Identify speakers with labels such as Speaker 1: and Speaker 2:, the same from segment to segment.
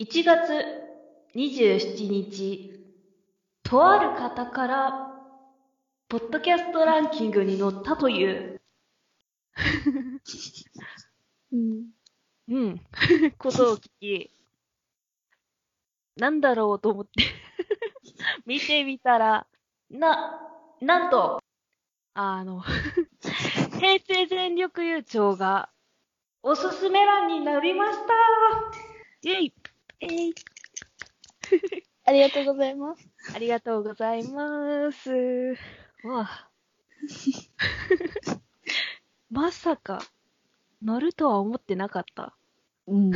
Speaker 1: 1月27日、とある方から、ポッドキャストランキングに載ったという、
Speaker 2: うん。
Speaker 1: うん、ことを聞き、なんだろうと思って、見てみたら、な、なんと、あの、平成全力優勝が、おすすめ欄になりました。イェイ
Speaker 2: えい。ありがとうございます。
Speaker 1: ありがとうございます。わあ。まさか、乗るとは思ってなかった。
Speaker 2: うん。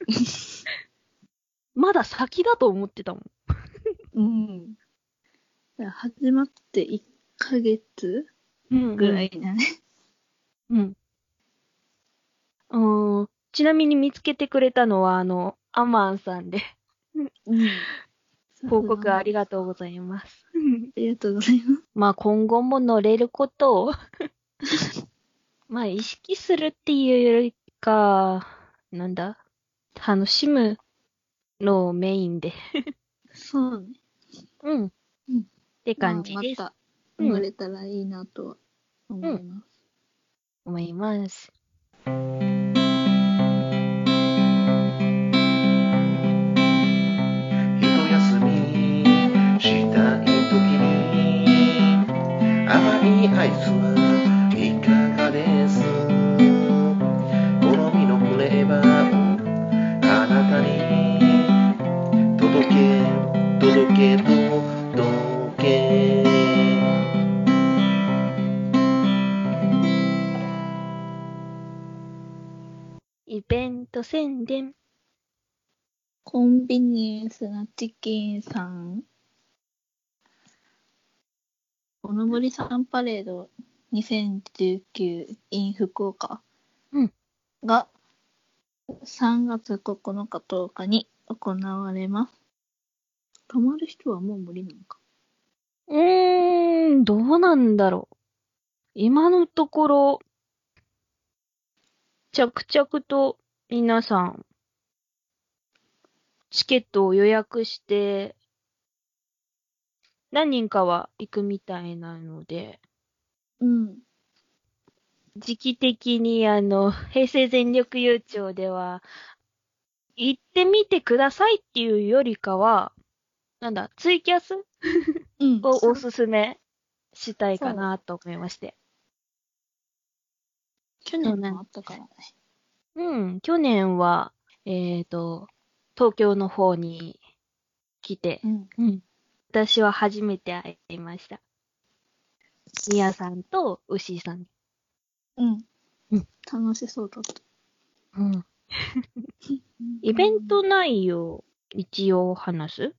Speaker 1: まだ先だと思ってたもん。
Speaker 2: うん。始まって1ヶ月
Speaker 1: うん
Speaker 2: ぐらいだね。
Speaker 1: うん。うん。ちなみに見つけてくれたのは、あの、アマンさんで、
Speaker 2: うん。
Speaker 1: 報告あり
Speaker 2: が
Speaker 1: がとうございます。
Speaker 2: ありがとうございます。
Speaker 1: まあ今後も乗れることを、まあ意識するっていうよりか、なんだ、楽しむのをメインで。
Speaker 2: そうね。
Speaker 1: うん。
Speaker 2: うん
Speaker 1: って感じです。
Speaker 2: まあ、また
Speaker 1: うん
Speaker 2: 乗れたらいいなとは思います。
Speaker 1: 思います。
Speaker 3: 甘いアイスはいかがです？好みのフレーバーをあなたに届け届け届け
Speaker 1: イベント宣伝。
Speaker 2: コンビニエンスなチキンさん。おのぼりさんパレード2019 in 福岡
Speaker 1: うん
Speaker 2: が3月9日10日に行われます。泊まる人はもう無理なのか？
Speaker 1: うーん、どうなんだろう。今のところ、着々と皆さん、チケットを予約して、何人かは行くみたいなので、
Speaker 2: うん。
Speaker 1: 時期的にあの、平成全力優勝では、行ってみてくださいっていうよりかは、なんだ、ツイキャス？
Speaker 2: うん。
Speaker 1: をおすすめしたいかなと思いまして。
Speaker 2: 去年もあったからね。
Speaker 1: うん、去年は、えっ、と、東京の方に来て、
Speaker 2: うん。
Speaker 1: うん。私は初めて会いました。みやさんと牛井さん。
Speaker 2: うん。
Speaker 1: うん
Speaker 2: 楽しそうだった。
Speaker 1: うん。イベント内容、一応話す？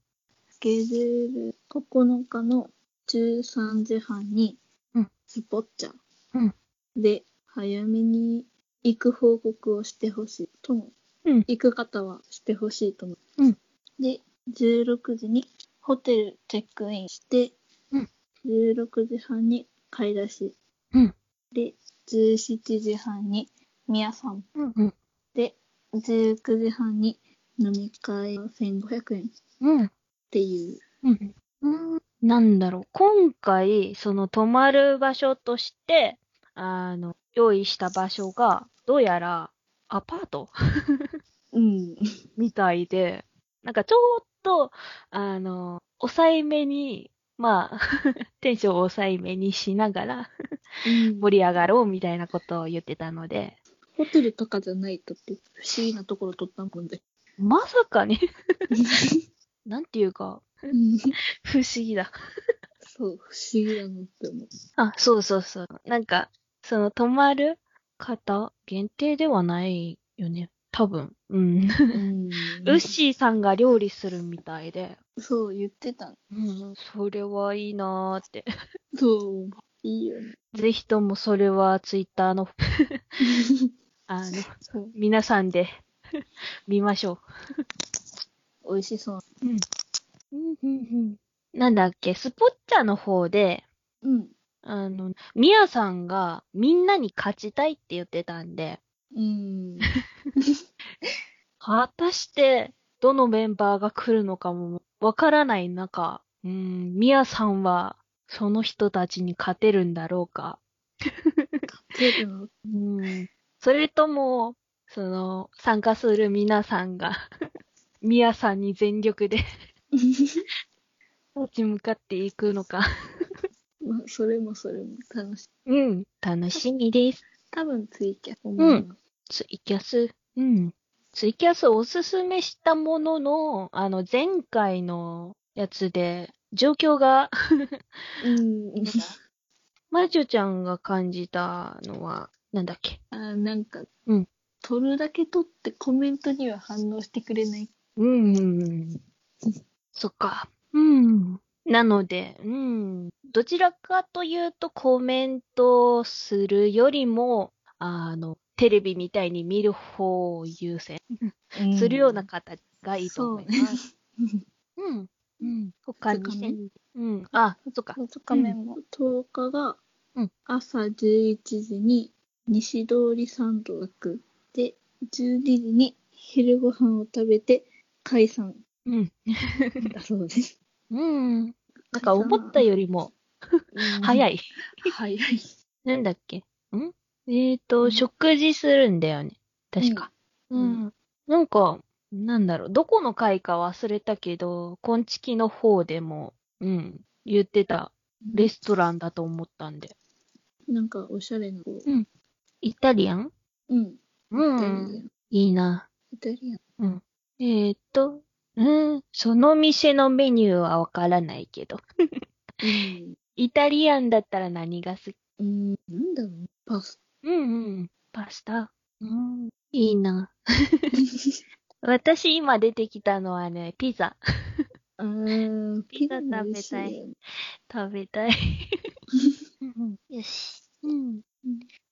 Speaker 2: スケジュール9日の13時半に
Speaker 1: うん
Speaker 2: スポッチャ
Speaker 1: うん
Speaker 2: で早めに行く報告をしてほしいとも、
Speaker 1: うん
Speaker 2: 行く方はしてほしいと思う。
Speaker 1: うん
Speaker 2: で、16時にホテルチェックインして、
Speaker 1: うん
Speaker 2: 16時半に買い出し。
Speaker 1: うん
Speaker 2: で、17時半に宮さん
Speaker 1: うんうん。
Speaker 2: で、19時半に飲み会1500円っ
Speaker 1: うん。
Speaker 2: ていう。
Speaker 1: うん。うん。なんだろう。今回、その泊まる場所として、あの、用意した場所が、どうやら、アパート？
Speaker 2: うん。
Speaker 1: みたいで、なんかちょっと、あの、抑えめに、まあ、テンションを抑えめにしながら盛り上がろうみたいなことを言ってたので、
Speaker 2: ホテルとかじゃないとって不思議なところ取ったもんで。
Speaker 1: まさかね、なんていうか、不思議だ。
Speaker 2: そう、不思議だなって思う。
Speaker 1: あ、そうそうそう。なんか、その泊まる方限定ではないよね。多分。うん。
Speaker 2: うん
Speaker 1: ウッシーさんが料理するみたいで、
Speaker 2: そう、言ってた。
Speaker 1: うん、それはいいなーって。
Speaker 2: そう、いいよね。
Speaker 1: ぜひともそれはツイッターの、あの、皆さんで見ましょ
Speaker 2: 美味しそう。
Speaker 1: う。うん。なんだっけ、スポッチャの方で、
Speaker 2: うん。
Speaker 1: あの、ミヤさんがみんなに勝ちたいって言ってたんで、
Speaker 2: うん。
Speaker 1: 果たしてどのメンバーが来るのかもわからない中、うん、ミヤさんはその人たちに勝てるんだろうか。
Speaker 2: 出るの。
Speaker 1: うん、それとも、その、参加する皆さんが、ミヤさんに全力で 立ち向かっていくのか。
Speaker 2: まあ、それもそれも楽しい。
Speaker 1: うん、楽しみです。
Speaker 2: 多分ツイキャス思います。
Speaker 1: ツイキャス。うん。ツイキャスおすすめしたものの、あの、前回のやつで、状況が、
Speaker 2: うん。
Speaker 1: まじゅちゃんが感じたのは、なんだっけ？
Speaker 2: あなんか、
Speaker 1: うん
Speaker 2: 撮るだけ撮ってコメントには反応してくれない。
Speaker 1: うん。そっか。うん。なので、うん。どちらかというとコメントするよりも、あの、テレビみたいに見る方を優先するような形がいいと思います。うん。うん。他に。うん。あ、そっか。
Speaker 2: 2日目も10日が
Speaker 1: うん
Speaker 2: 朝11時に西通り参道学で12時に昼ご飯を食べて解散
Speaker 1: うん。
Speaker 2: だそうです。
Speaker 1: うん。なんか思ったよりも早
Speaker 2: い。
Speaker 1: い。
Speaker 2: 早い。
Speaker 1: なんだっけ？ん？えっ、
Speaker 2: う
Speaker 1: と、
Speaker 2: ん
Speaker 1: 食事するんだよね。確か。う
Speaker 2: うん
Speaker 1: ん。なんか、なんだろう、どこの回か忘れたけど、こんちきの方でも、うん、言ってたレストランだと思ったんで。
Speaker 2: なんかおしゃれな。
Speaker 1: イタリアン？
Speaker 2: うん。イ
Speaker 1: うん。
Speaker 2: ン。
Speaker 1: いいな。
Speaker 2: イタリアン。
Speaker 1: えっ、と、うん、その店のメニューはわからないけど。
Speaker 2: うん。
Speaker 1: イタリアンだったら何が好き
Speaker 2: うん。なんだろう。パス
Speaker 1: うんうん。パスタ。うん。いいな。私今出てきたのはね、ピザ。
Speaker 2: タ。あー、
Speaker 1: ピザ食べたい食べたい。よし。うん。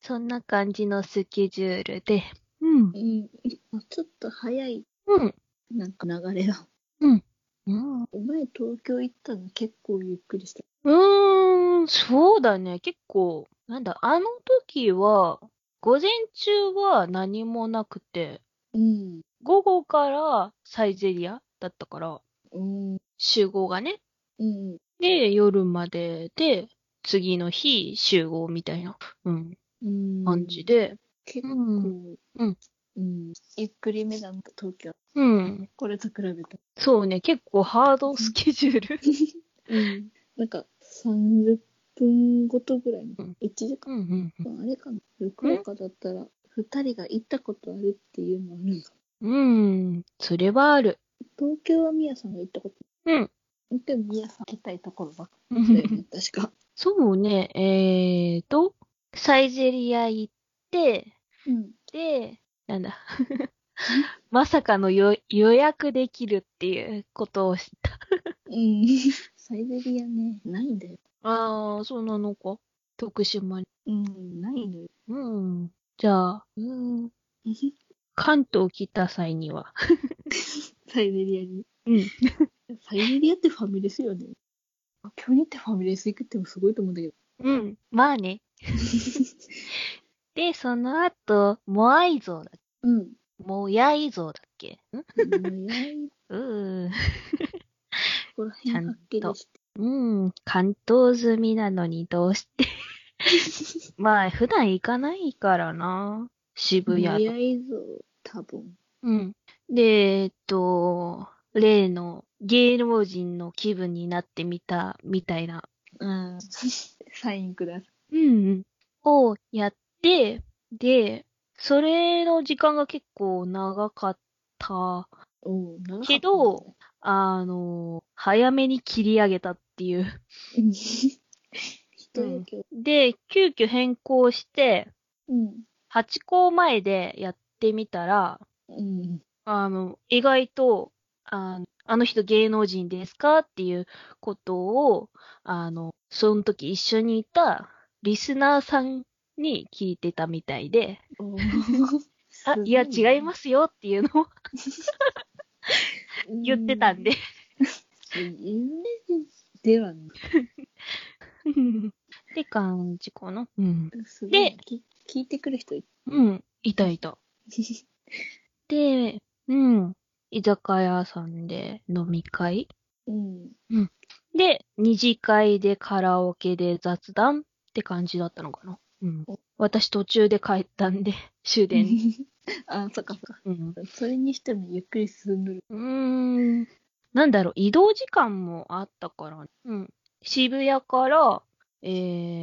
Speaker 1: そんな感じのスケジュールで。うん。
Speaker 2: うん。あちょっと早い、
Speaker 1: うん。
Speaker 2: なんか流れが。
Speaker 1: うん。
Speaker 2: お前東京行ったの結構ゆっくりした。
Speaker 1: うーん、そうだね。結構、なんだ、あの時は、午前中は何もなくて、
Speaker 2: うん。
Speaker 1: 午後からサイゼリアだったから、
Speaker 2: うん。
Speaker 1: 集合がね。
Speaker 2: うん。
Speaker 1: で、夜までで、次の日集合みたいな、うん、
Speaker 2: うん。
Speaker 1: 感じ。で、
Speaker 2: 結構、
Speaker 1: うんうん。
Speaker 2: うん。ゆっくりめだった、東京。
Speaker 1: うん。
Speaker 2: これと比べた。
Speaker 1: そうね、結構ハードスケジュール。
Speaker 2: うん。なんか、30分ごとぐらいの。
Speaker 1: うん
Speaker 2: 1時間。
Speaker 1: うんうん
Speaker 2: あれかな。福岡だったら、2人が行ったことあるっていうのあるんか。
Speaker 1: うん。うん、それはある。
Speaker 2: 東京はみやさんが行ったこと。
Speaker 1: うん。
Speaker 2: でもみやさん行きたいところばっか
Speaker 1: う
Speaker 2: りだよ
Speaker 1: ん
Speaker 2: ね、確か。
Speaker 1: そうね、えーと、サイゼリア行って、
Speaker 2: うん。
Speaker 1: で、なんだ。まさかのよ予約できるっていうことを知った。
Speaker 2: うん。サイゼリアね、ないんだよ。
Speaker 1: ああ、そうなのか。徳島に。
Speaker 2: うん、ないのよ。
Speaker 1: うん。じゃあ、うん。関東来た際には。
Speaker 2: サイゼリアに。
Speaker 1: うん。
Speaker 2: サイゼリアってファミレスよね。今日にってファミレス行くってもすごいと思うんだけど。
Speaker 1: うん。まあね。で、その後、モアイ像だ。
Speaker 2: うん。
Speaker 1: モヤイ像だっけ？ん？
Speaker 2: もうやい、
Speaker 1: うーん。
Speaker 2: ここら辺はっきりして。
Speaker 1: うん。関東済みなのにどうして？まあ、普段行かないからな。渋
Speaker 2: も
Speaker 1: 谷と。
Speaker 2: やいぞ、多分。
Speaker 1: うん。で、えっと、例の芸能人の気分になってみた、みたいな。
Speaker 2: うん。サインください。
Speaker 1: うんうん。をやって、で、それの時間が結構長かった。けど、あの、早めに切り上げたっていう。
Speaker 2: うん。
Speaker 1: で、急遽変更して、
Speaker 2: うん。
Speaker 1: 8校前でやってみたら、
Speaker 2: うん。
Speaker 1: あの、意外と、あのあの人芸能人ですかっていうことを、あの、その時一緒にいたリスナーさんに聞いてたみたいで、
Speaker 2: お
Speaker 1: あ、いや違いますよっていうのを言ってたんで。。
Speaker 2: 有名人ではない。
Speaker 1: って感じかな。うん。で
Speaker 2: き聞いてくる人い
Speaker 1: うん。いたいた。で、うん。居酒屋さんで飲み会
Speaker 2: うん。
Speaker 1: で、二次会でカラオケで雑談って感じだったのかな。うん
Speaker 2: お。
Speaker 1: 私途中で帰ったんで、終電。
Speaker 2: あ、そっかそっか。
Speaker 1: うん。
Speaker 2: それにしてもゆっくり進んでる。
Speaker 1: うーん。なんだろう、移動時間もあったから、うん。渋谷から、え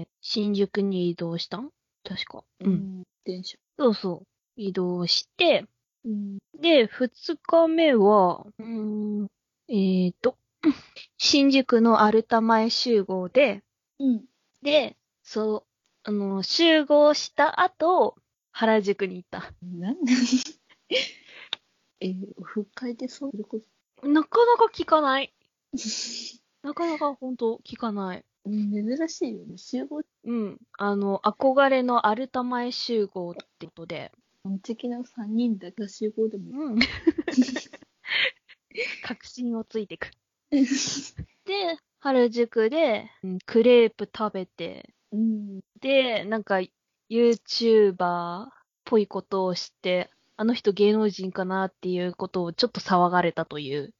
Speaker 1: ー、新宿に移動したん？確か。うん。
Speaker 2: ん。電車。
Speaker 1: そうそう。移動して、
Speaker 2: うん。
Speaker 1: で、二日目は、うーん、えーと、新宿のアルタ前集合で、
Speaker 2: うん。
Speaker 1: で、そう、あの、集合した後、原宿に行った。
Speaker 2: なんで？えー、オフ会でそう？
Speaker 1: なかなか聞かない。なかなか本当聞かない。
Speaker 2: うん珍しいよね。集合？
Speaker 1: うん。あの、憧れのアルタ前集合ってことで。
Speaker 2: 的な3人だけ集合でも
Speaker 1: うん。確信をついてく。で、原宿で、うんクレープ食べて、
Speaker 2: うん。
Speaker 1: で、なんか、YouTuber っぽいことをして、あの人芸能人かなっていうことをちょっと騒がれたという。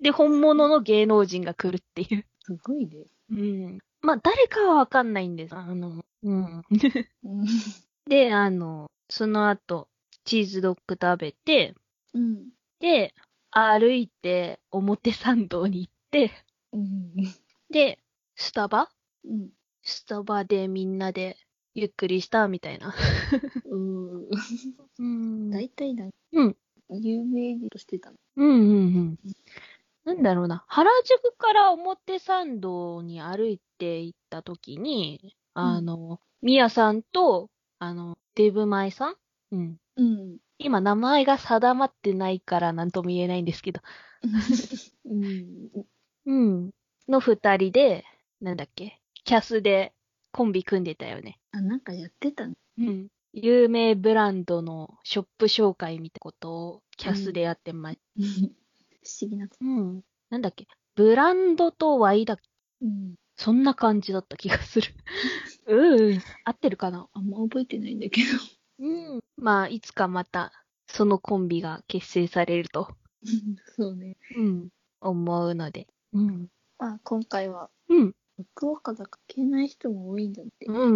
Speaker 1: で、本物の芸能人が来るっていう。
Speaker 2: すごいね。
Speaker 1: うん。まあ、誰かはわかんないんです。あの、うん。
Speaker 2: うん。
Speaker 1: で、あの、その後、チーズドッグ食べて、
Speaker 2: うん。
Speaker 1: で、歩いて表参道に行って、
Speaker 2: うん。
Speaker 1: で、スタバ
Speaker 2: うん。
Speaker 1: スタバでみんなでゆっくりしたみたいな。
Speaker 2: うん。
Speaker 1: うん
Speaker 2: 大体だ。
Speaker 1: うん。
Speaker 2: 有名人としてたの。
Speaker 1: うんうんうん。なんだろうな。原宿から表参道に歩いて行った時に、あの、みやさんと、あの、デブマイさん？うん。
Speaker 2: うん。
Speaker 1: 今名前が定まってないからなんとも言えないんですけど。
Speaker 2: うん。
Speaker 1: うん。の二人で、なんだっけ？キャスでコンビ組んでたよね。
Speaker 2: あ、なんかやってたの？
Speaker 1: うん。有名ブランドのショップ紹介みたいなことをキャスでやってまし
Speaker 2: 不思議な。
Speaker 1: た。うん。なんだっけ？ブランドとワイだっけ？
Speaker 2: うん。
Speaker 1: そんな感じだった気がする。うん。合ってるかな？
Speaker 2: あんま覚えてないんだけど。
Speaker 1: うん。まあ、いつかまた、そのコンビが結成されると、
Speaker 2: そうね。
Speaker 1: うん。思うので。うん。
Speaker 2: まあ、今回は、
Speaker 1: うん。
Speaker 2: 福岡だから行けない人も多いんだって。
Speaker 1: う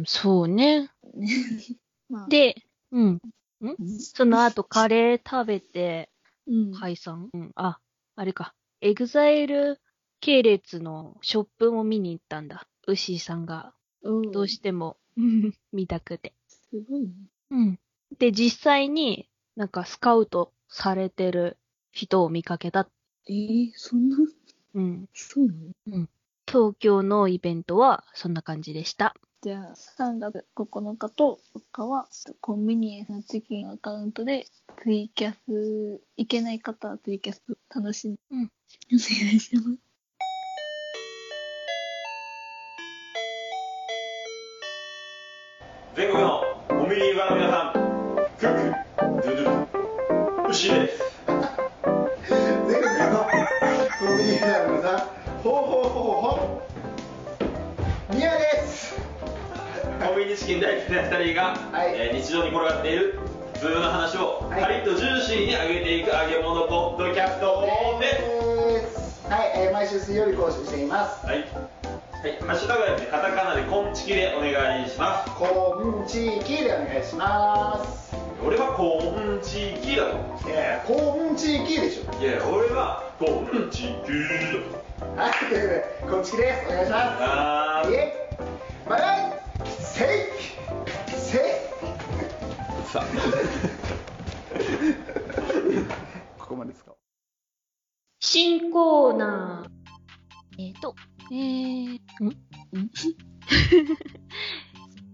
Speaker 1: ん。そうね。
Speaker 2: ね。まあ、
Speaker 1: で、うん。
Speaker 2: うん。
Speaker 1: その後、カレー食べて、
Speaker 2: うん。
Speaker 1: 解散？うん。あ、あれか。エグザイル系列のショップも見に行ったんだ。ウッシーさんが、
Speaker 2: うん
Speaker 1: どうしても、うん見たくて。
Speaker 2: すごいね。
Speaker 1: うん。で、実際になんかスカウトされてる人を見かけた。
Speaker 2: えー、そんな、
Speaker 1: うん。
Speaker 2: そうなの？
Speaker 1: 東京のイベントはそんな感じでした。
Speaker 2: じゃあ、3月9日と4日は、コンビニエンスのチキンアカウントで、ツイキャス、いけない方はツイキャス楽しんで、
Speaker 1: うん
Speaker 2: お願いします。
Speaker 4: 全国のコンビニユーザーの皆さん、クック、ドゥドゥ、牛
Speaker 3: です。
Speaker 4: コンビニチキン大好きな2人が、
Speaker 3: はい
Speaker 4: えー日常に転がっている普通の話を、
Speaker 3: はい
Speaker 4: カリッとジューシーに揚げていく揚げ物ポッドキャストです。
Speaker 3: す。はい、えー毎週水曜日更新しています。
Speaker 4: はい。はい、ハッシュタグはですね、カタカナでコンチキでお願いします。
Speaker 3: コンチキでお願いします。
Speaker 4: 俺はコンチキだと。
Speaker 3: いやいや、コンチキでしょ。
Speaker 4: いや、俺はコンチキだ
Speaker 3: はい、ということで、コンチキです。お願いし
Speaker 4: と。
Speaker 3: ます。
Speaker 4: あー
Speaker 3: イエイマライセイセイ
Speaker 4: さ
Speaker 3: ここまでですか？
Speaker 1: 新コーナー。えーと、えー、ん？ん？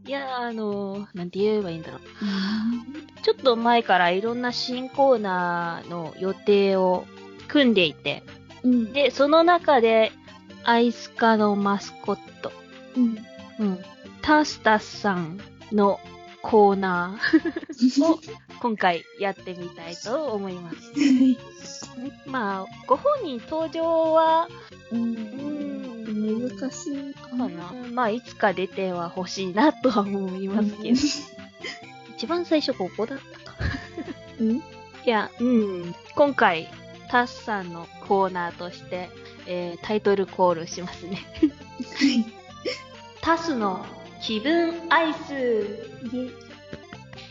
Speaker 1: いや、あの、なんて言えばいいんだろう。ちょっと前からいろんな新コーナーの予定を組んでいて、
Speaker 2: うん。
Speaker 1: で、その中で、アイスカのマスコット、
Speaker 2: うん。
Speaker 1: うん、タスタスさんのコーナーを今回やってみたいと思います。まあ、ご本人登場は、
Speaker 2: う。
Speaker 1: うんん、
Speaker 2: 難しいか
Speaker 1: かな。まあ、いつか出ては欲しいなとは思いますけど。一番最初ここだったか。
Speaker 2: うん？
Speaker 1: いや、うん。今回、タスさんのコーナーとして、えータイトルコールしますね。タスの気分アイス。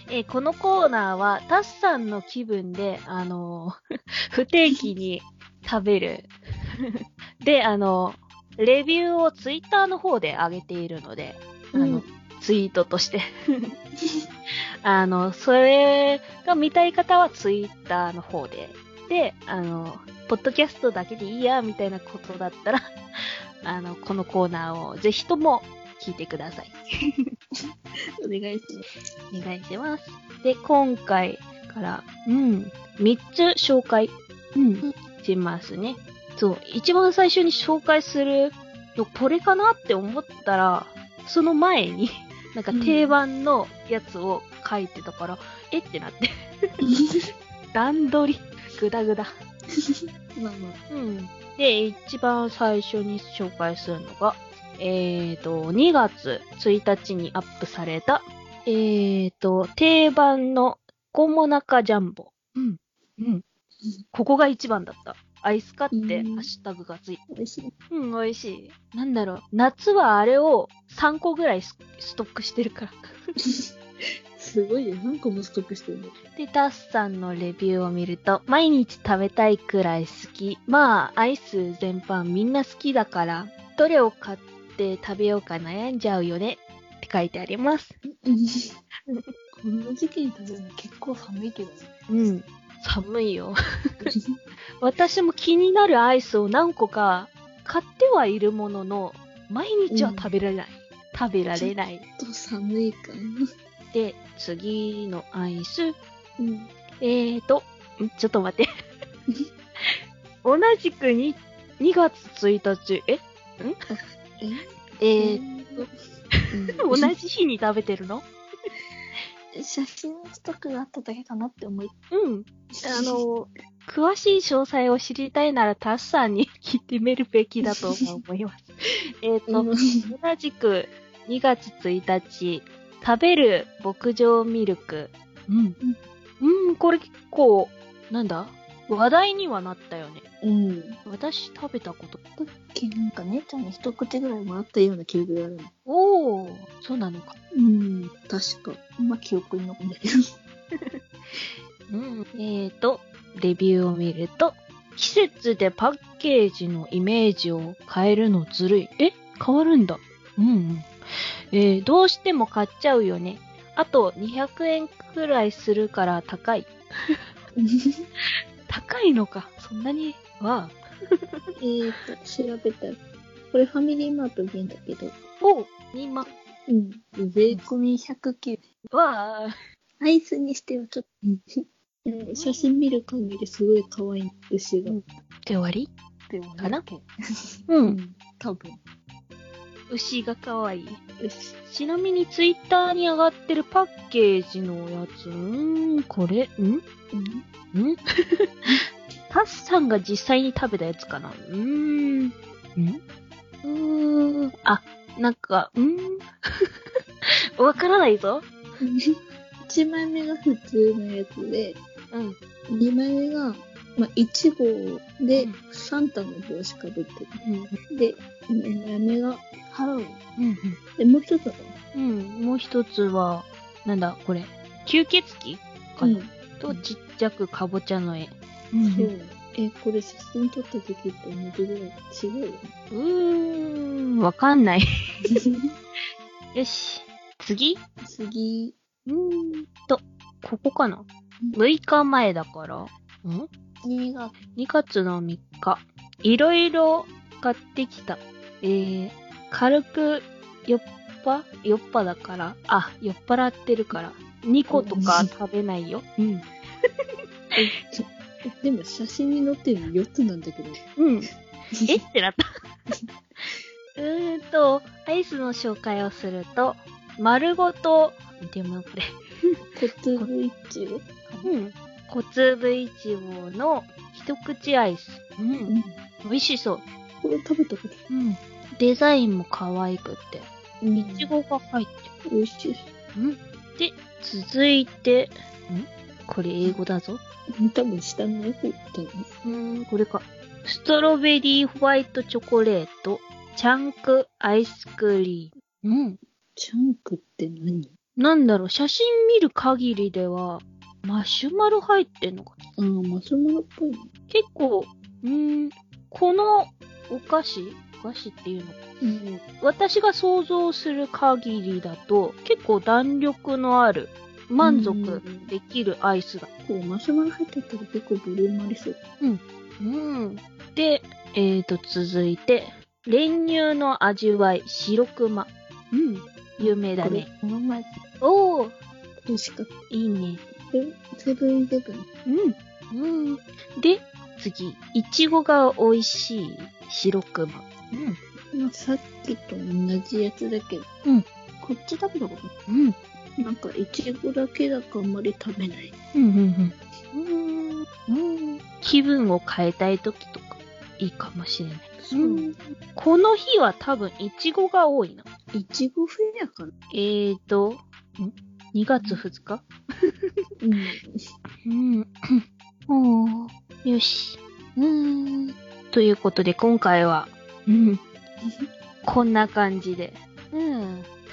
Speaker 1: えーこのコーナーは、タスさんの気分で、あのー 不定期に食べる。で、あのーレビューをツイッターの方で上げているので、あの、
Speaker 2: うん
Speaker 1: ツイートとして。あの、それが見たい方はツイッターの方で。で、あの、ポッドキャストだけでいいや、みたいなことだったら、あの、このコーナーをぜひとも聞いてください。
Speaker 2: お願いします。
Speaker 1: お願いします。で、今回から、うん、3つ紹介、うん、しますね。そう、一番最初に紹介するの、これかなって思ったら、その前に、なんか定番のやつを書いてたから、えってなって、段取り、ぐだぐだ。
Speaker 2: まあまあ。
Speaker 1: うん。で、一番最初に紹介するのが、えーと、2月1日にアップされた、えーと、定番のコモナカジャンボ。うん。うん。ここが一番だった。アイスカってハ
Speaker 2: うん
Speaker 1: ッシュタグがついて。
Speaker 2: 美味しい。
Speaker 1: うん、美味しい。なんだろう。夏はあれを3個ぐらいスストックしてるから。
Speaker 2: すごいよ。何個もストックしてるの？
Speaker 1: で、タスさんのレビューを見ると、毎日食べたいくらい好き。まあ、アイス全般みんな好きだから、どれを買って食べようか悩んじゃうよねって書いてあります。
Speaker 2: この時期に食べるの結構寒いけどね。
Speaker 1: うん。寒いよ。私も気になるアイスを何個か買ってはいるものの、毎日は食べられない。食べられない。
Speaker 2: ちょっと寒いかな。
Speaker 1: で、次のアイス。
Speaker 2: うん。
Speaker 1: えーと、んちょっと待って。同じくに2月1日、え？
Speaker 2: え
Speaker 1: えー、
Speaker 2: うん
Speaker 1: 同じ日に食べてるの？
Speaker 2: 写真ストックがあっただけかなって思い。
Speaker 1: うん。あの、詳しい詳細を知りたいならタスさんに聞いてみるべきだと思います。えっと、
Speaker 2: うん
Speaker 1: 同じく2月1日、食べる牧場ミルク。うん。うん、これ結構、なんだ？話題にはなったよね。
Speaker 2: うん。
Speaker 1: 私食べたこと。
Speaker 2: だっけなんか姉ちゃんに一口ぐらいもらったような記憶があるの。
Speaker 1: おー、そうなのか。
Speaker 2: うん。確か。まあ記憶に残んだけど。
Speaker 1: うん。えーと、レビューを見ると、季節でパッケージのイメージを変えるのずるい。え変わるんだ。うんうん。えー、どうしても買っちゃうよね。あと200円くらいするから高い。高いのか。そんなには。
Speaker 2: えーと、調べたら、これファミリーマート限だけど、
Speaker 1: おう、今。
Speaker 2: うん。税込み109。
Speaker 1: わあ。
Speaker 2: アイスにしてはちょっと、うん写真見る限りすごい可愛い牛が。
Speaker 1: うんで終わり？かな
Speaker 2: け？
Speaker 1: う。
Speaker 2: うんん。多分。
Speaker 1: 牛が可愛い。ちなみにツイッターに上がってるパッケージのやつ、ん、これ、ん？
Speaker 2: うん。
Speaker 1: ん？タッさんが実際に食べたやつかな？うーん。ん？うーん。あ、なんか、ん わからないぞ。
Speaker 2: 1枚目が普通のやつで、
Speaker 1: うん。
Speaker 2: 2枚目が、まあ、1号で
Speaker 1: うん
Speaker 2: サンタの帽子かぶって
Speaker 1: うん。
Speaker 2: る。で、2枚目がハロウィン。
Speaker 1: うん。
Speaker 2: で、もう一つは、
Speaker 1: うん。もう一つは、なんだ、これ。吸血鬼かな、と、ちっちゃくかぼちゃの絵。う
Speaker 2: そう。え、これ写真撮った時と同じぐらい違うよね。
Speaker 1: うーん、わかんない。よし。次？
Speaker 2: 次、
Speaker 1: うーんと、ここかな ?6 日前だから、ん
Speaker 2: ？2月。
Speaker 1: 2月の3日。いろいろ買ってきた。えー、軽く酔っぱ酔っぱだから、あ、酔っ払ってるから、2個とか食べないよ。うん。
Speaker 2: でも写真に載ってるの4つなんだけど。
Speaker 1: うん。え？ってなった。うーんと、アイスの紹介をすると、丸ごと、でもこれ、
Speaker 2: 小粒いちご
Speaker 1: うん。小粒いちごの一口アイス。う。
Speaker 2: うんん。
Speaker 1: 美味しそう。
Speaker 2: これ食べたこと？
Speaker 1: うん。デザインも可愛くて、
Speaker 2: うん
Speaker 1: いちごが入って
Speaker 2: 美味しい。
Speaker 1: る。うん。で、続いて、んこれ英語だぞ。
Speaker 2: 多分下のやつ言っ。
Speaker 1: うーん、これか。ストロベリーホワイトチョコレート、チャンクアイスクリーム。うん。
Speaker 2: チャンクって何？
Speaker 1: なんだろう、写真見る限りでは、マシュマロ入ってんのかな？
Speaker 2: ああ、マシュマロっぽいね。
Speaker 1: 結構、うーん、このお菓子お菓子っていうの？
Speaker 2: うん。
Speaker 1: 私が想像する限りだと、結構弾力のある、満足できるアイスだ。
Speaker 2: こう、マシュマロ入ってたら結構ボリュームありそう。
Speaker 1: うん。で、えーと、続いて、練乳の味わい、白熊。うん。有名だね。、
Speaker 2: この前、
Speaker 1: おー、
Speaker 2: 美味しかっ
Speaker 1: いいね。
Speaker 2: た。えセブンイレブン。
Speaker 1: うん。うん。で、次、いちごが美味しい、白熊。うん。
Speaker 2: まあ、さっきと同じやつだけど。
Speaker 1: うん。
Speaker 2: こっち食べたこと？
Speaker 1: うん。
Speaker 2: なんか、いちごだけだかあんまり食べない。
Speaker 1: うんうんうん。うん。気分を変えたい時とか、いいかもしれない。
Speaker 2: そう。
Speaker 1: この日は多分、いちごが多いな。
Speaker 2: いちごフェアかな
Speaker 1: えーと、ん ?2 月2日
Speaker 2: うん。
Speaker 1: うん。お、よし。うーん。ということで、今回は、うん。こん。な感じで。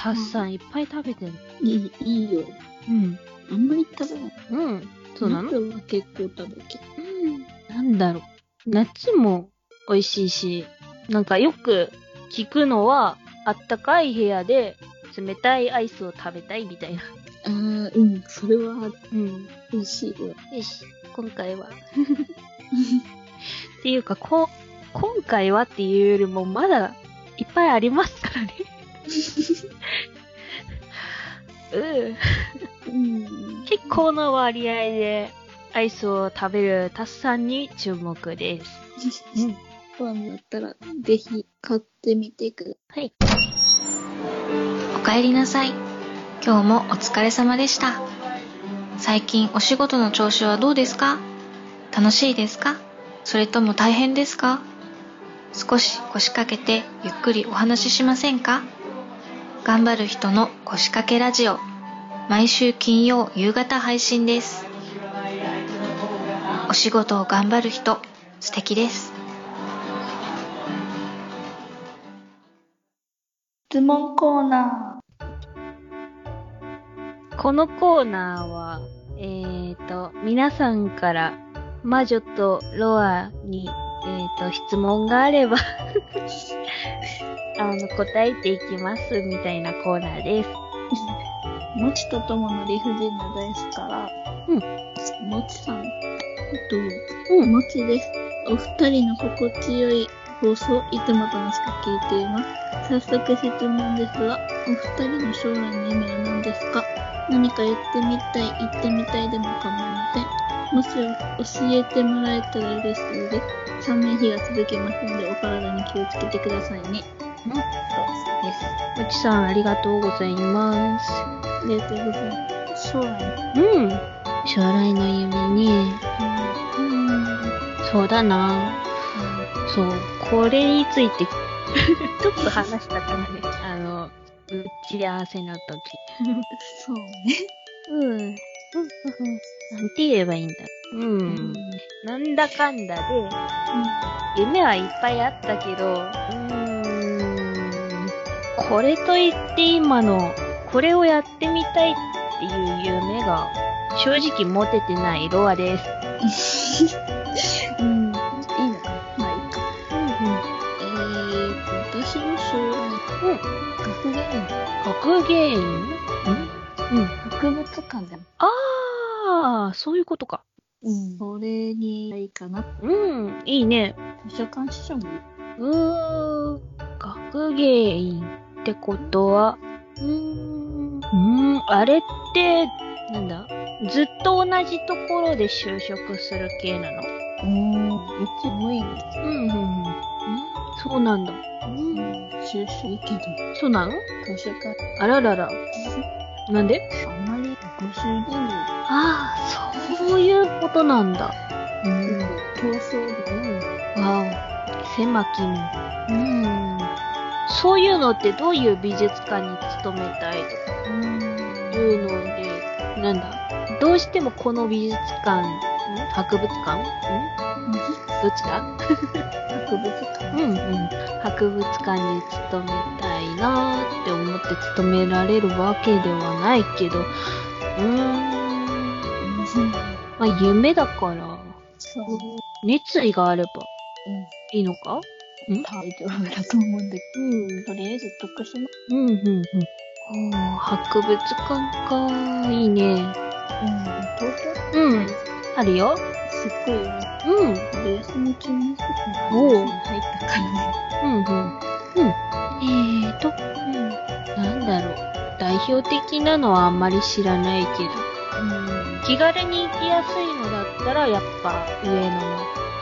Speaker 1: うん。たっさんいっぱい食べてる。
Speaker 2: いい、いいよ。
Speaker 1: うん。
Speaker 2: あんまり食べない。
Speaker 1: うん。そうなの？
Speaker 2: 夏は結構食べてる。
Speaker 1: うん。なんだろう。夏も美味しいし、なんかよく聞くのは、あったかい部屋で冷たいアイスを食べたいみたいな。
Speaker 2: あー、うん。それは
Speaker 1: うん。
Speaker 2: 美味しいよ。
Speaker 1: よし、今回は。っていうか、こ、今回はっていうよりも、まだいっぱいありますからね。結構な割合でアイスを食べるタスさんに注目です。うん。
Speaker 2: ファンだったら、ぜひ買ってみてくだ
Speaker 1: はい。
Speaker 5: おかえりなさい。今日もお疲れ様でした。最近お仕事の調子はどうですか？楽しいですか？それとも大変ですか？少し腰掛けてゆっくりお話ししませんか？頑張る人の腰掛けラジオ。毎週金曜夕方配信です。お仕事を頑張る人、素敵です。
Speaker 2: 質問コーナ
Speaker 1: このコーナーは、えーと、皆さんから魔女とロアに、えーと、質問があれば、あの、答えていきます、みたいなコーナーです。
Speaker 2: ー。もちとともの理不尽なダイスから、
Speaker 1: うん。
Speaker 2: もちさん、えっと、
Speaker 1: うん。
Speaker 2: もちです。お二人の心地よい放送、いつも楽しく聞いています。早速質問ですが、お二人の将来の夢は何ですか？何かやってみたい、行ってみたいでも構いません。もし教えてもらえたら嬉しいです。寒い日が続きますので、お体に気をつけてくださいね。
Speaker 1: うん
Speaker 2: そうです。
Speaker 1: もちさん、ありがとうございます。
Speaker 2: ありがとうございます。将来の
Speaker 1: うん。将来の夢ね。うん。そうだな。そう。これについて、ちょっと話したからね。あの、打ち合わせの時。
Speaker 2: そうね。
Speaker 1: うん。なんて言えばいいんだ。うん。なんだかんだで、夢はいっぱいあったけど、うーん、これといって今の、これをやってみたいっていう夢が、正直持ててないロアです。
Speaker 2: うん。いいの？かまあいいか。えーと、私の将来、
Speaker 1: うん。
Speaker 2: 学芸員、
Speaker 1: 学芸員うん。
Speaker 2: 博物館でも、
Speaker 1: ああ、そういうことか。
Speaker 2: うん。それにいいかな。
Speaker 1: うん、いいね。
Speaker 2: 図書館司書もいい。
Speaker 1: うーん、学芸員ってことは、うーん、うーん、あれって、なんだ？ずっと同じところで就職する系なの？
Speaker 2: うん。うちもいいね。
Speaker 1: うん、うん、うん。そうなんだ。
Speaker 2: うん。就職いいけど、
Speaker 1: そうなの？
Speaker 2: 図書館、
Speaker 1: あららら。なんで？
Speaker 2: あんまりご主人
Speaker 1: ああ、そういうことなんだ。
Speaker 2: うん。競争で、
Speaker 1: わお、狭き門。うん。そういうのってどういう美術館に勤めたいとか
Speaker 2: うん。
Speaker 1: いうので、なんだ？どうしてもこの美術館、ん博物館？んどちら
Speaker 2: 博物館。
Speaker 1: うんうん。博物館に勤めたいなーって思って勤められるわけではないけど、うーん。まあ夢だから、
Speaker 2: そう。
Speaker 1: 熱意があれば
Speaker 2: うん。
Speaker 1: いいのか？
Speaker 2: 大丈夫だと思うんだけ
Speaker 1: うん。
Speaker 2: ど、とりあえず徳島。
Speaker 1: うんうんうん。おー博物館かいいね。
Speaker 2: うん。東京
Speaker 1: うん。あるよ。
Speaker 2: すっごいよね。
Speaker 1: うん。
Speaker 2: で、休み中に
Speaker 1: おう
Speaker 2: 入ったからね。
Speaker 1: うんうん。うん。えーと、うん。なんだろう。代表的なのはあんまり知らないけど、
Speaker 2: うん。
Speaker 1: 気軽に行きやすいのだったら、やっぱ上野の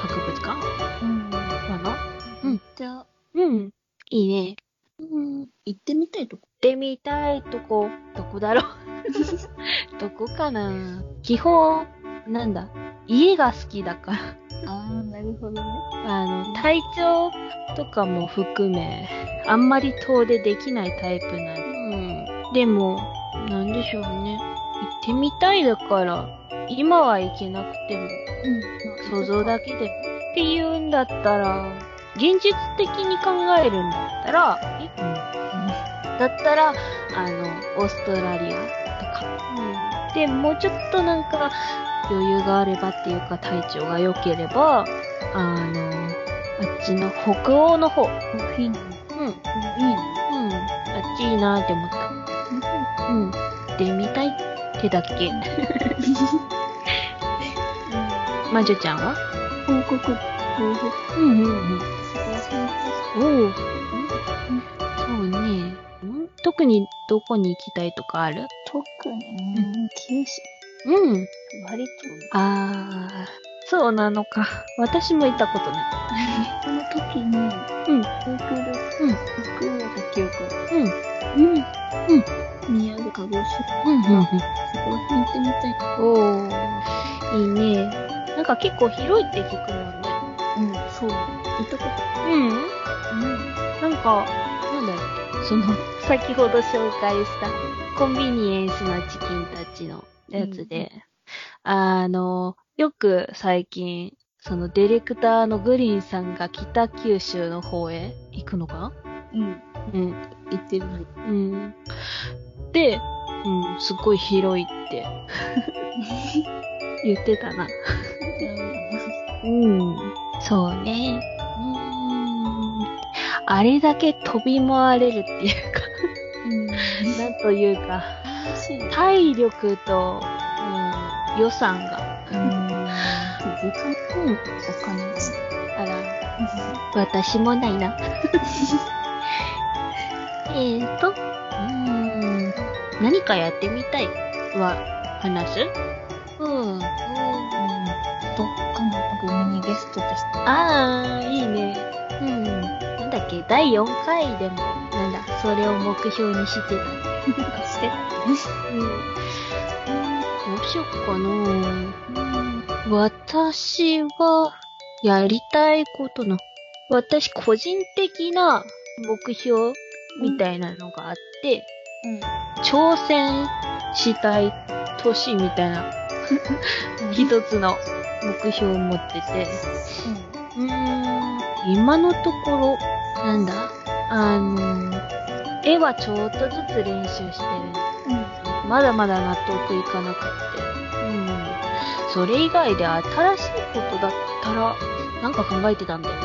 Speaker 1: 博物館
Speaker 2: うん。
Speaker 1: かな？うん
Speaker 2: じゃあ、
Speaker 1: うん。いいね。うん。行
Speaker 2: 行ってみたいとこ。
Speaker 1: ってみたいとこ、どこだろう？どこかな？基本、なんだ、家が好きだから。
Speaker 2: ああ、なるほどね。
Speaker 1: あの、体調とかも含め、あんまり遠出できないタイプなんで。うん。でも、なんでしょうね。てみたいだから、今は行けなくても、
Speaker 2: うん。
Speaker 1: 想像だけでも。っていうんだったら、現実的に考えるんだったら、えだったら、あの、オーストラリアとか。うん。で、もうちょっとなんか、余裕があればっていうか、体調が良ければ、あの、あっちの北欧の方。うん。
Speaker 2: いいね。
Speaker 1: うん。あっちいいなって思った。うん。行ってみたいっけ？魔女ちゃんは？
Speaker 2: 報告、報告。
Speaker 1: うんうんうん。
Speaker 2: す
Speaker 1: おお。そうね。ん特にどこに行きたいとかある？
Speaker 2: 特に、うん、九州。
Speaker 1: うん。
Speaker 2: 割と、
Speaker 1: あー、そうなのか。私も行ったことない。
Speaker 2: その時に、
Speaker 1: うん。
Speaker 2: 航空で、
Speaker 1: うん。
Speaker 2: 福岡記憶
Speaker 1: うん。うん。
Speaker 2: にある鹿児島。
Speaker 1: うん。うん。
Speaker 2: そこら辺行ってみたい。
Speaker 1: おー、いいね。なんか結構広いって聞くもんね。
Speaker 2: うん、そう。行ったこと
Speaker 1: うん。
Speaker 2: うん。
Speaker 1: なんか、なんだろう。その、先ほど紹介したコンビニエンスなチキンたちのやつで、あの、よく最近、そのディレクターのグリーンさんが北九州の方へ行くのかな？
Speaker 2: うん。
Speaker 1: うん。
Speaker 2: 行ってる。
Speaker 1: うん。で、うん、すっごい広いって 言ってたな。うん。そうね。うん。あれだけ飛び回れるっていうか、
Speaker 2: うん。
Speaker 1: なんというか。体力と、うん、予算が。
Speaker 2: うん。時間
Speaker 1: うん。
Speaker 2: お金が。
Speaker 1: あら、私もないな。えーと、何かやってみたい？は話す？うん。
Speaker 2: どっかの組にゲストとして。
Speaker 1: あー、いいね。うん。なんだっけ、第4回でも、なんだ、それを目標にしてた。
Speaker 2: してた
Speaker 1: うん。どうしよっかな私は、やりたいことな。私、個人的な目標みたいなのがあって、挑戦したい年みたいな、一つの目標を持ってて、うーん、今のところ、なんだ、あの、絵はちょっとずつ練習してる。まだまだ納得いかなくって。うん。それ以外で新しいことだったら、なんか考えてたんだよな。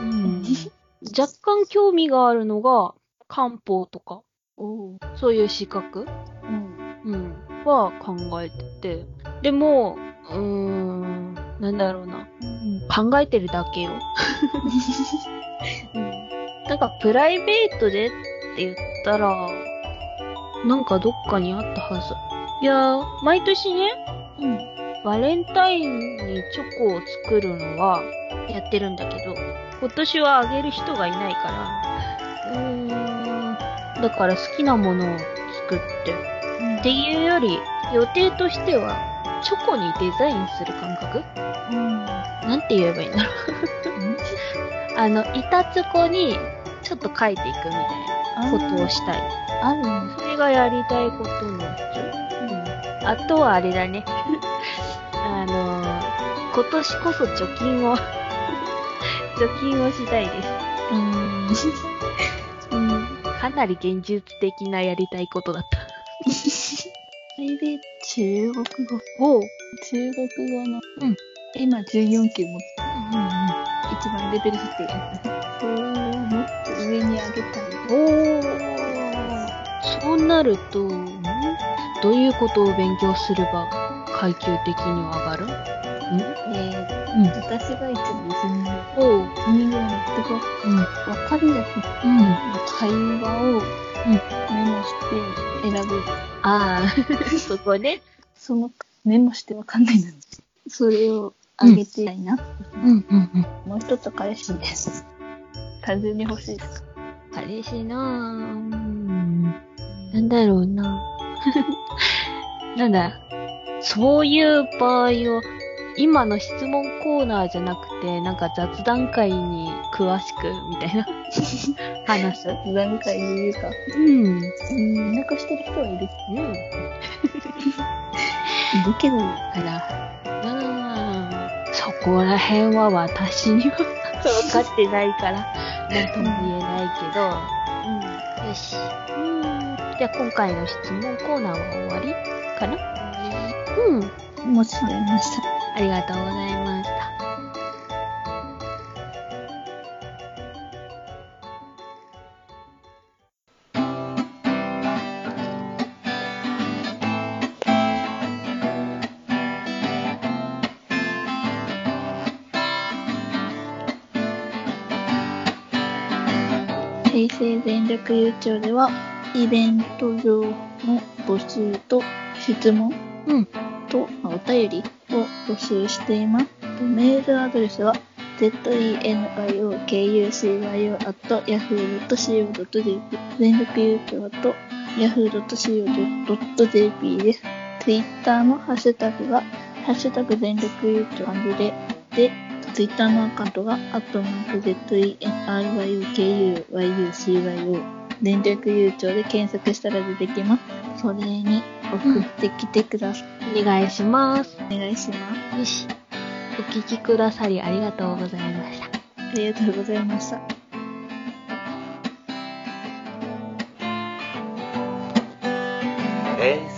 Speaker 1: うん。若干興味があるのが、漢方とか。そういう資格？
Speaker 2: うん。
Speaker 1: うん。は考えてて。でも、うーん、なんだろうな。考えてるだけよ。なんかプライベートでって言ったら、なんかどっかにあったはず。いやー、毎年ね、
Speaker 2: うん。
Speaker 1: バレンタインにチョコを作るのはやってるんだけど、今年はあげる人がいないから、うーん、だから好きなものを作って、っていうより、予定としては、チョコにデザインする感覚？
Speaker 2: うん。
Speaker 1: なんて言えばいいんだろう。あの、板チョコにちょっと書いていくみたいなことをしたい。
Speaker 2: あるん
Speaker 1: それがやりたいことのうち。うん。あとはあれだね。あのー、今年こそ貯金を、貯金をしたいです。
Speaker 2: うーん。うん。
Speaker 1: かなり現実的なやりたいことだった。
Speaker 2: それで、中国語。
Speaker 1: おう。
Speaker 2: 中国語の、
Speaker 1: うん
Speaker 2: 今14級持って
Speaker 1: うんうん
Speaker 2: 一番レベル低い。それをもっと上に上げたい。
Speaker 1: おー。そうなると、んどういうことを勉強すれば階級的には上がる？ん
Speaker 2: えー、
Speaker 1: うん。
Speaker 2: 私が一部ですね、
Speaker 1: おう。
Speaker 2: 海ぐらいのとこ、
Speaker 1: うん。
Speaker 2: わかりやすい
Speaker 1: うん。
Speaker 2: 会話をメモして選ぶ。
Speaker 1: ああ、そこね。
Speaker 2: そのメモしてわかんないのに。それを上げてたいな。
Speaker 1: うんうんうん。
Speaker 2: もう一つは彼氏です。単純に欲しいです。
Speaker 1: 彼氏なぁ。うんなんだろうな。なんだ。そういう場合を、今の質問コーナーじゃなくて、なんか雑談会に詳しく、みたいな、話す。
Speaker 2: 段階で言うか。
Speaker 1: うん。
Speaker 2: うん、なくしてる人はいる。
Speaker 1: うん。
Speaker 2: いるけど、
Speaker 1: あら。うん。そこら辺は私には分かってないから、なんとも言えないけど、うん。よし。うん。じゃあ今回の質問コーナーは終わりかな？うん。
Speaker 2: もちろんました。
Speaker 1: ありがとうございました。
Speaker 2: 平成全力優勝では、イベント上の募集と質問
Speaker 1: うん。
Speaker 2: とまあお便りを募集しています。メールアドレスは zenyokucyo.yahoo.co.jp 全力優勝と yahoo.co.jp です。ツイッターのハッシュタグは、ハッシュタグ全力優勝漢字で、で、ツイッターのアカウントが、アットマーク ZENRYUKUYUCYO 全力優勝で検索したら出てきます。それに送ってきてください。
Speaker 1: お願いします。
Speaker 2: お願いします。
Speaker 1: よし。お聞きくださりありがとうございました。
Speaker 2: ありがとうございました。
Speaker 3: 平成全